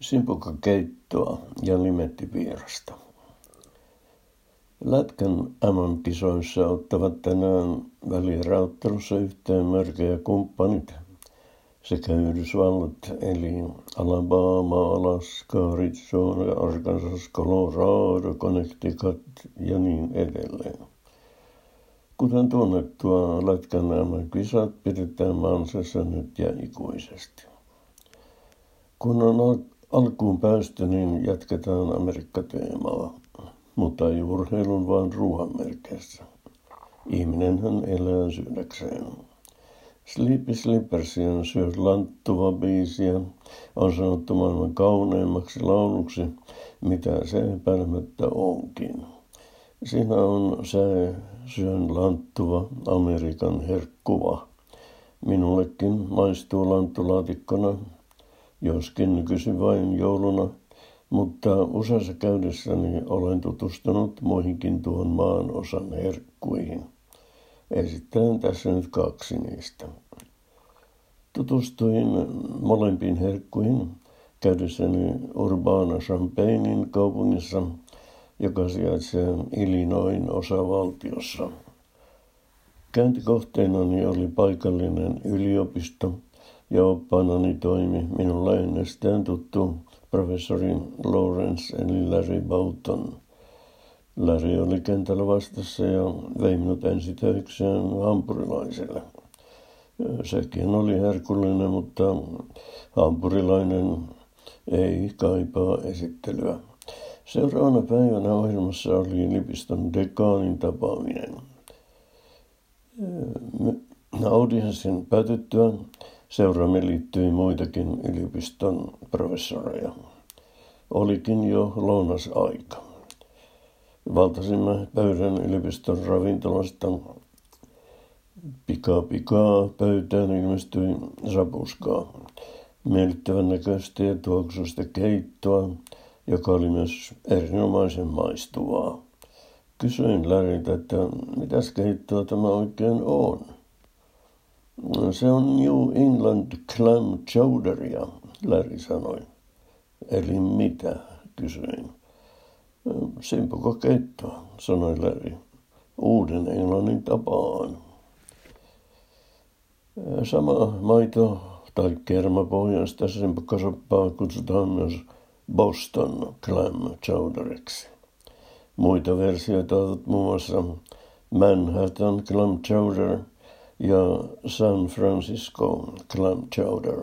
Simpukakeittoa ja limettipiirasta. Lätkän MM-kisoissa ottavat tänään välirauttelussa yhteen mörkeä kumppanit sekä Yhdysvallat eli Alabama, Alaska, Arizona, Arkansas, Colorado, Connecticut ja niin edelleen. Kuten tunnettua, Lätkän MM-kisat pidetään Mansessa nyt ja ikuisesti. Kun on alkuun päästy, niin jatketaan Amerikka-teemaa, mutta ei urheilun vaan ruoan merkeissä. Ihminenhän elää syödäkseen. Sleepy Slippersian syö lanttuva biisiä on sanottu maailman kauneimmaksi lauluksi, mitä se epäilemättä onkin. Siinä on se syön lanttuva Amerikan herkkuva. Minullekin maistuu lanttulaatikkona joskin nykyisin vain jouluna, mutta USAssa käydessäni olen tutustunut muihinkin tuon maan osan herkkuihin. Esittelen tässä nyt kaksi niistä. Tutustuin molempiin herkkuihin käydessäni Urbana Champagnein kaupungissa, joka sijaitsee Illinoin osavaltiossa. Käyntikohteenani oli paikallinen yliopisto – ja oppaanani toimi minulle ennestään tuttu professori Lawrence eli Larry Boughton. Larry oli kentällä vastassa ja vei minut ensitöikseen hampurilaiselle. Sekin oli herkullinen, mutta hampurilainen ei kaipaa esittelyä. Seuraavana päivänä ohjelmassa oli yliopiston dekaanin tapaaminen. Audienssin päätyttyä Seuraamme liittyi muitakin yliopiston professoreja. Olikin jo lounasaika. Valtasimme pöydän yliopiston ravintolasta. Pika pikaa pöytään ilmestyi sapuskaa. Miellyttävän näköistä ja tuoksusta keittoa, joka oli myös erinomaisen maistuvaa. Kysyin Läriltä, että mitäs keittoa tämä oikein on. Se on New England clam chowderia, Larry sanoi. Eli mitä, kysyin. Simpukokeittoa, sanoi Larry. Uuden englannin tapaan. Sama maito tai kermapohjaista simpukkasoppaa kutsutaan myös Boston clam chowderiksi. Muita versioita ovat muun muassa Manhattan clam chowder – ja San Francisco Clam Chowder.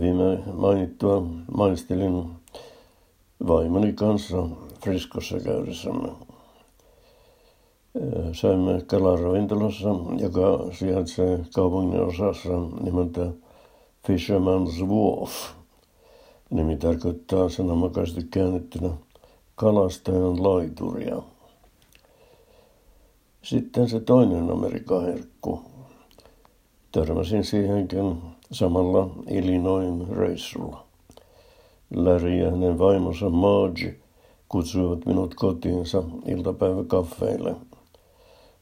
Viime mainittua maistelin vaimoni kanssa Friskossa käydessämme. Saimme kalaravintolassa, joka sijaitsee kaupungin osassa nimeltä Fisherman's Wharf. Nimi tarkoittaa sananmukaisesti käännettynä kalastajan laituria. Sitten se toinen Amerikan herkku. Törmäsin siihenkin samalla Illinoin reissulla. Larry ja hänen vaimonsa Marge kutsuivat minut kotiinsa iltapäiväkaffeille.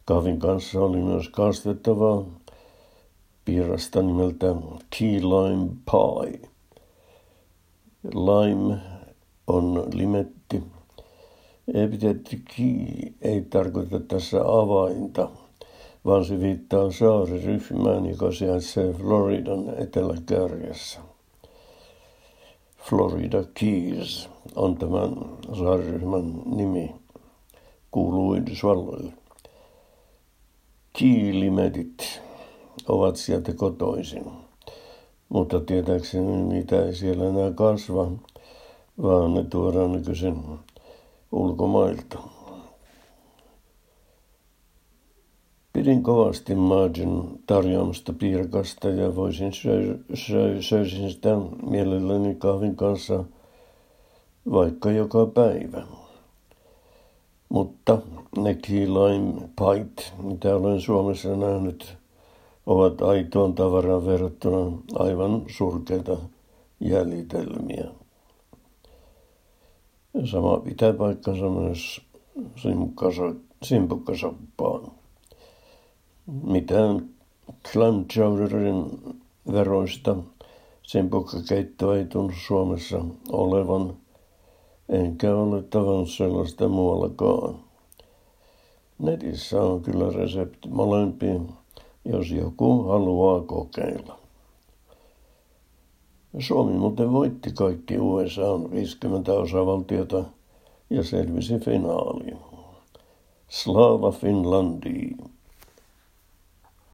Kahvin kanssa oli myös kastettavaa piirasta nimeltä Key Lime Pie. Lime on limetti Epiteetti key ei tarkoita tässä avainta, vaan se viittaa saariryhmään, joka sijaitsee Floridan eteläkärjessä. Florida Keys on tämän saariryhmän nimi, kuuluu Yhdysvalloille. Kiilimetit ovat sieltä kotoisin, mutta tietääkseni niitä ei siellä enää kasva, vaan ne tuodaan nykyisin ulkomailta. Pidin kovasti Margin tarjoamasta piirakasta ja voisin syö, syö, söisin sitä mielelläni kahvin kanssa vaikka joka päivä. Mutta ne key lime mitä olen Suomessa nähnyt, ovat aitoon tavaraan verrattuna aivan surkeita jäljitelmiä. Sama pitää paikkansa myös simpukkasoppaan. Mitään clam chowderin veroista Simpukkakeitto ei tunnu Suomessa olevan, enkä ole tavannut sellaista muuallakaan. Netissä on kyllä resepti molempiin, jos joku haluaa kokeilla. Suomi muuten voitti kaikki USA 50 osavaltiota ja selvisi finaaliin. Slava Finlandi!